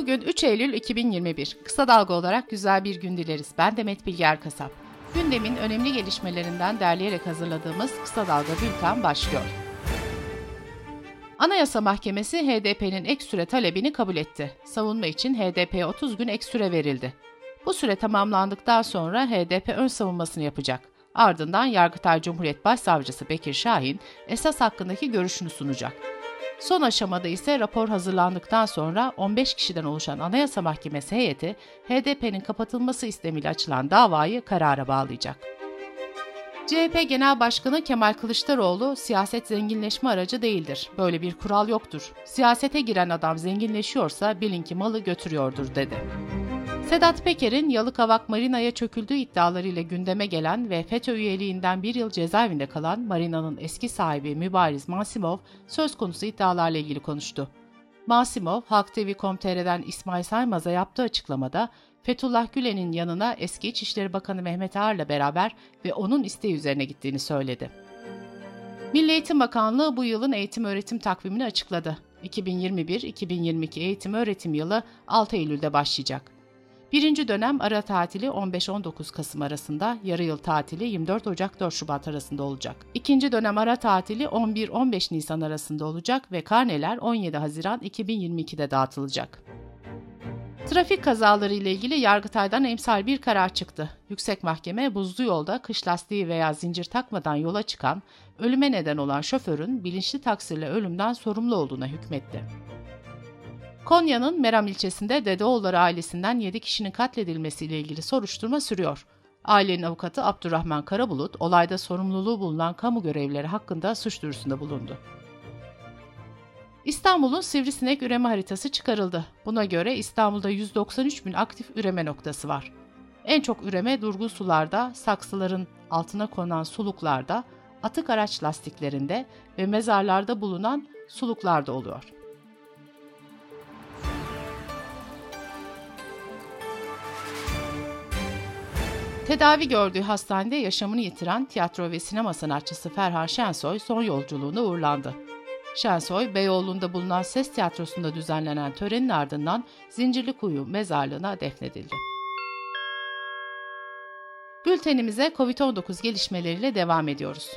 Bugün 3 Eylül 2021. Kısa Dalga olarak güzel bir gün dileriz. Ben Demet Bilge Erkasap. Gündemin önemli gelişmelerinden derleyerek hazırladığımız Kısa Dalga Bülten başlıyor. Anayasa Mahkemesi HDP'nin ek süre talebini kabul etti. Savunma için HDP'ye 30 gün ek süre verildi. Bu süre tamamlandıktan sonra HDP ön savunmasını yapacak. Ardından Yargıtay Cumhuriyet Başsavcısı Bekir Şahin esas hakkındaki görüşünü sunacak. Son aşamada ise rapor hazırlandıktan sonra 15 kişiden oluşan Anayasa Mahkemesi heyeti HDP'nin kapatılması istemiyle açılan davayı karara bağlayacak. CHP Genel Başkanı Kemal Kılıçdaroğlu siyaset zenginleşme aracı değildir. Böyle bir kural yoktur. Siyasete giren adam zenginleşiyorsa bilin ki malı götürüyordur dedi. Sedat Peker'in Yalıkavak Marina'ya çöküldüğü iddialarıyla gündeme gelen ve FETÖ üyeliğinden bir yıl cezaevinde kalan Marina'nın eski sahibi Mübariz Masimov söz konusu iddialarla ilgili konuştu. Masimov, Halk TV.com.tr'den İsmail Saymaz'a yaptığı açıklamada Fethullah Gülen'in yanına eski İçişleri Bakanı Mehmet Ağar'la beraber ve onun isteği üzerine gittiğini söyledi. Milli Eğitim Bakanlığı bu yılın eğitim öğretim takvimini açıkladı. 2021-2022 eğitim öğretim yılı 6 Eylül'de başlayacak. Birinci dönem ara tatili 15-19 Kasım arasında, yarı yıl tatili 24 Ocak-4 Şubat arasında olacak. İkinci dönem ara tatili 11-15 Nisan arasında olacak ve karneler 17 Haziran 2022'de dağıtılacak. Trafik kazaları ile ilgili Yargıtay'dan emsal bir karar çıktı. Yüksek Mahkeme buzlu yolda kış lastiği veya zincir takmadan yola çıkan, ölüme neden olan şoförün bilinçli taksirle ölümden sorumlu olduğuna hükmetti. Konya'nın Meram ilçesinde Dedeoğulları ailesinden 7 kişinin katledilmesiyle ilgili soruşturma sürüyor. Ailenin avukatı Abdurrahman Karabulut, olayda sorumluluğu bulunan kamu görevlileri hakkında suç duyurusunda bulundu. İstanbul'un sivrisinek üreme haritası çıkarıldı. Buna göre İstanbul'da 193 bin aktif üreme noktası var. En çok üreme durgun sularda, saksıların altına konan suluklarda, atık araç lastiklerinde ve mezarlarda bulunan suluklarda oluyor. Tedavi gördüğü hastanede yaşamını yitiren tiyatro ve sinema sanatçısı Ferhan Şensoy son yolculuğuna uğurlandı. Şensoy, Beyoğlu'nda bulunan Ses Tiyatrosu'nda düzenlenen törenin ardından Zincirlikuyu mezarlığına defnedildi. Bültenimize COVID-19 gelişmeleriyle devam ediyoruz.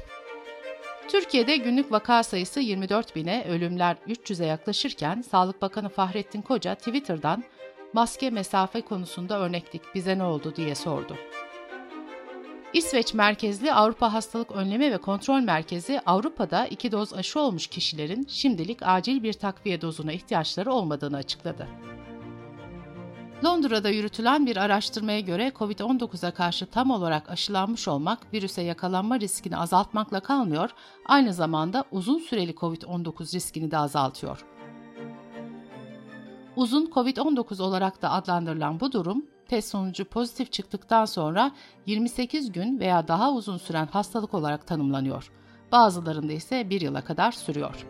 Türkiye'de günlük vaka sayısı 24 bine, ölümler 300'e yaklaşırken Sağlık Bakanı Fahrettin Koca Twitter'dan maske mesafe konusunda örneklik bize ne oldu diye sordu. İsveç merkezli Avrupa Hastalık Önleme ve Kontrol Merkezi Avrupa'da iki doz aşı olmuş kişilerin şimdilik acil bir takviye dozuna ihtiyaçları olmadığını açıkladı. Londra'da yürütülen bir araştırmaya göre COVID-19'a karşı tam olarak aşılanmış olmak virüse yakalanma riskini azaltmakla kalmıyor, aynı zamanda uzun süreli COVID-19 riskini de azaltıyor. Uzun COVID-19 olarak da adlandırılan bu durum, test sonucu pozitif çıktıktan sonra 28 gün veya daha uzun süren hastalık olarak tanımlanıyor. Bazılarında ise bir yıla kadar sürüyor.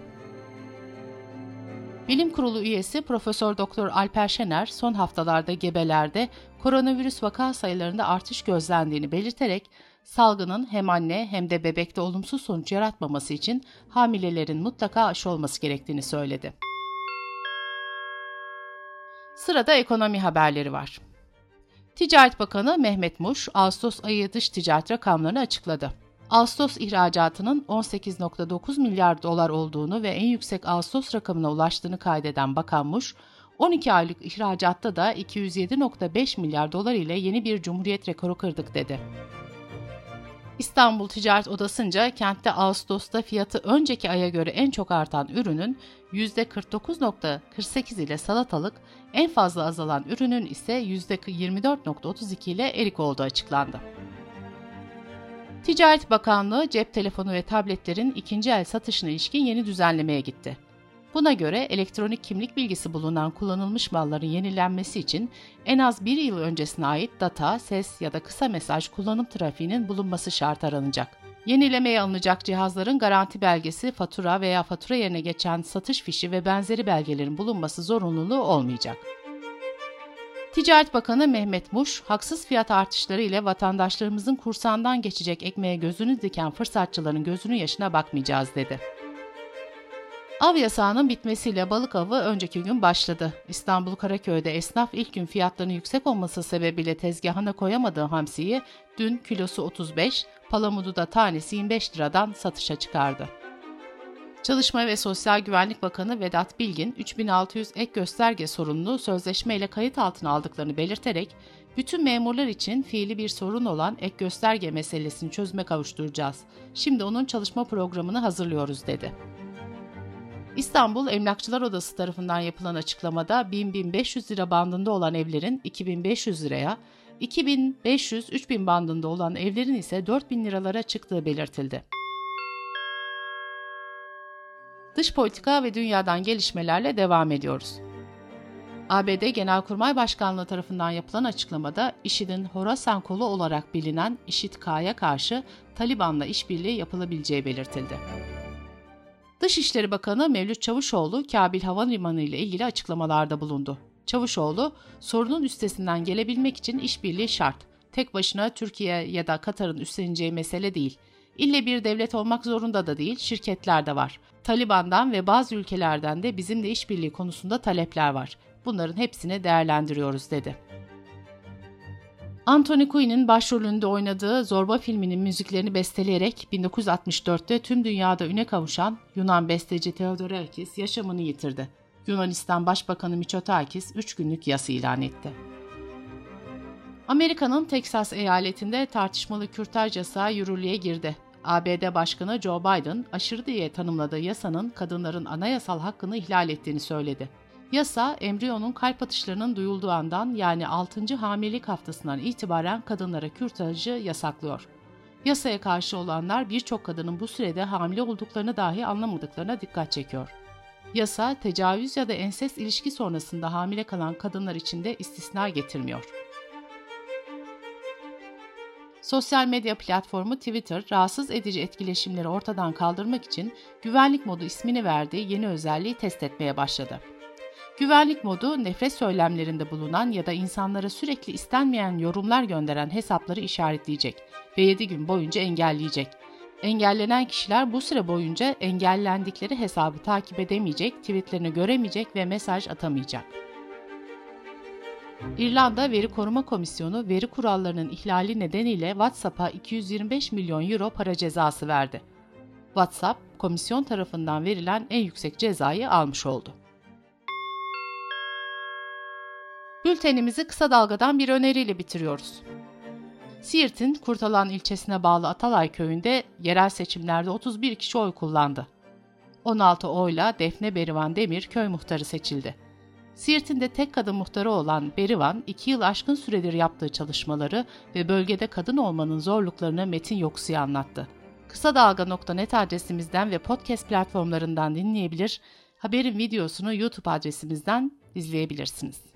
Bilim Kurulu üyesi Profesör Doktor Alper Şener son haftalarda gebelerde koronavirüs vaka sayılarında artış gözlendiğini belirterek salgının hem anne hem de bebekte olumsuz sonuç yaratmaması için hamilelerin mutlaka aşı olması gerektiğini söyledi. Sırada ekonomi haberleri var. Ticaret Bakanı Mehmet Muş, Ağustos ayı dış ticaret rakamlarını açıkladı. Ağustos ihracatının 18.9 milyar dolar olduğunu ve en yüksek Ağustos rakamına ulaştığını kaydeden Bakan Muş, 12 aylık ihracatta da 207.5 milyar dolar ile yeni bir cumhuriyet rekoru kırdık dedi. İstanbul Ticaret Odası'nca kentte Ağustos'ta fiyatı önceki aya göre en çok artan ürünün %49.48 ile salatalık, en fazla azalan ürünün ise %24.32 ile erik olduğu açıklandı. Ticaret Bakanlığı cep telefonu ve tabletlerin ikinci el satışına ilişkin yeni düzenlemeye gitti. Buna göre elektronik kimlik bilgisi bulunan kullanılmış malların yenilenmesi için en az bir yıl öncesine ait data, ses ya da kısa mesaj kullanım trafiğinin bulunması şart aranacak. Yenilemeye alınacak cihazların garanti belgesi, fatura veya fatura yerine geçen satış fişi ve benzeri belgelerin bulunması zorunluluğu olmayacak. Ticaret Bakanı Mehmet Muş, haksız fiyat artışları ile vatandaşlarımızın kursandan geçecek ekmeğe gözünü diken fırsatçıların gözünün yaşına bakmayacağız dedi. Av yasağının bitmesiyle balık avı önceki gün başladı. İstanbul Karaköy'de esnaf ilk gün fiyatlarının yüksek olması sebebiyle tezgahına koyamadığı hamsiyi dün kilosu 35, palamudu da tanesi 25 liradan satışa çıkardı. Çalışma ve Sosyal Güvenlik Bakanı Vedat Bilgin, 3600 ek gösterge sorununu sözleşmeyle kayıt altına aldıklarını belirterek, bütün memurlar için fiili bir sorun olan ek gösterge meselesini çözüme kavuşturacağız. Şimdi onun çalışma programını hazırlıyoruz dedi. İstanbul Emlakçılar Odası tarafından yapılan açıklamada 1000-1500 lira bandında olan evlerin 2500 liraya, 2500-3000 bandında olan evlerin ise 4000 liralara çıktığı belirtildi. Dış politika ve dünyadan gelişmelerle devam ediyoruz. ABD Genelkurmay Başkanlığı tarafından yapılan açıklamada IŞİD'in Horasan kolu olarak bilinen IŞİD-K'ya karşı Taliban'la işbirliği yapılabileceği belirtildi. Dışişleri Bakanı Mevlüt Çavuşoğlu, Kabil Havalimanı ile ilgili açıklamalarda bulundu. Çavuşoğlu, sorunun üstesinden gelebilmek için işbirliği şart. Tek başına Türkiye ya da Katar'ın üstleneceği mesele değil. İlle bir devlet olmak zorunda da değil, şirketler de var. Taliban'dan ve bazı ülkelerden de bizimle işbirliği konusunda talepler var. Bunların hepsini değerlendiriyoruz dedi. Anthony Quinn'in başrolünde oynadığı Zorba filminin müziklerini besteleyerek 1964'te tüm dünyada üne kavuşan Yunan besteci Theodorakis yaşamını yitirdi. Yunanistan Başbakanı Mitsotakis 3 günlük yas ilan etti. Amerika'nın Teksas eyaletinde tartışmalı kürtaj yasağı yürürlüğe girdi. ABD Başkanı Joe Biden aşırı diye tanımladığı yasanın kadınların anayasal hakkını ihlal ettiğini söyledi. Yasa, embriyonun kalp atışlarının duyulduğu andan yani 6. hamilelik haftasından itibaren kadınlara kürtajı yasaklıyor. Yasaya karşı olanlar birçok kadının bu sürede hamile olduklarını dahi anlamadıklarına dikkat çekiyor. Yasa, tecavüz ya da ensest ilişki sonrasında hamile kalan kadınlar için de istisna getirmiyor. Sosyal medya platformu Twitter, rahatsız edici etkileşimleri ortadan kaldırmak için güvenlik modu ismini verdiği yeni özelliği test etmeye başladı. Güvenlik modu nefret söylemlerinde bulunan ya da insanlara sürekli istenmeyen yorumlar gönderen hesapları işaretleyecek ve 7 gün boyunca engelleyecek. Engellenen kişiler bu süre boyunca engellendikleri hesabı takip edemeyecek, tweetlerini göremeyecek ve mesaj atamayacak. İrlanda Veri Koruma Komisyonu veri kurallarının ihlali nedeniyle WhatsApp'a 225 milyon euro para cezası verdi. WhatsApp, komisyon tarafından verilen en yüksek cezayı almış oldu. Bültenimizi kısa dalgadan bir öneriyle bitiriyoruz. Siirt'in Kurtalan ilçesine bağlı Atalay köyünde yerel seçimlerde 31 kişi oy kullandı. 16 oyla Defne Berivan Demir köy muhtarı seçildi. Siirt'in de tek kadın muhtarı olan Berivan, 2 yıl aşkın süredir yaptığı çalışmaları ve bölgede kadın olmanın zorluklarını Metin Yoksu'ya anlattı. Kısa Dalga.net adresimizden ve podcast platformlarından dinleyebilir, haberin videosunu YouTube adresimizden izleyebilirsiniz.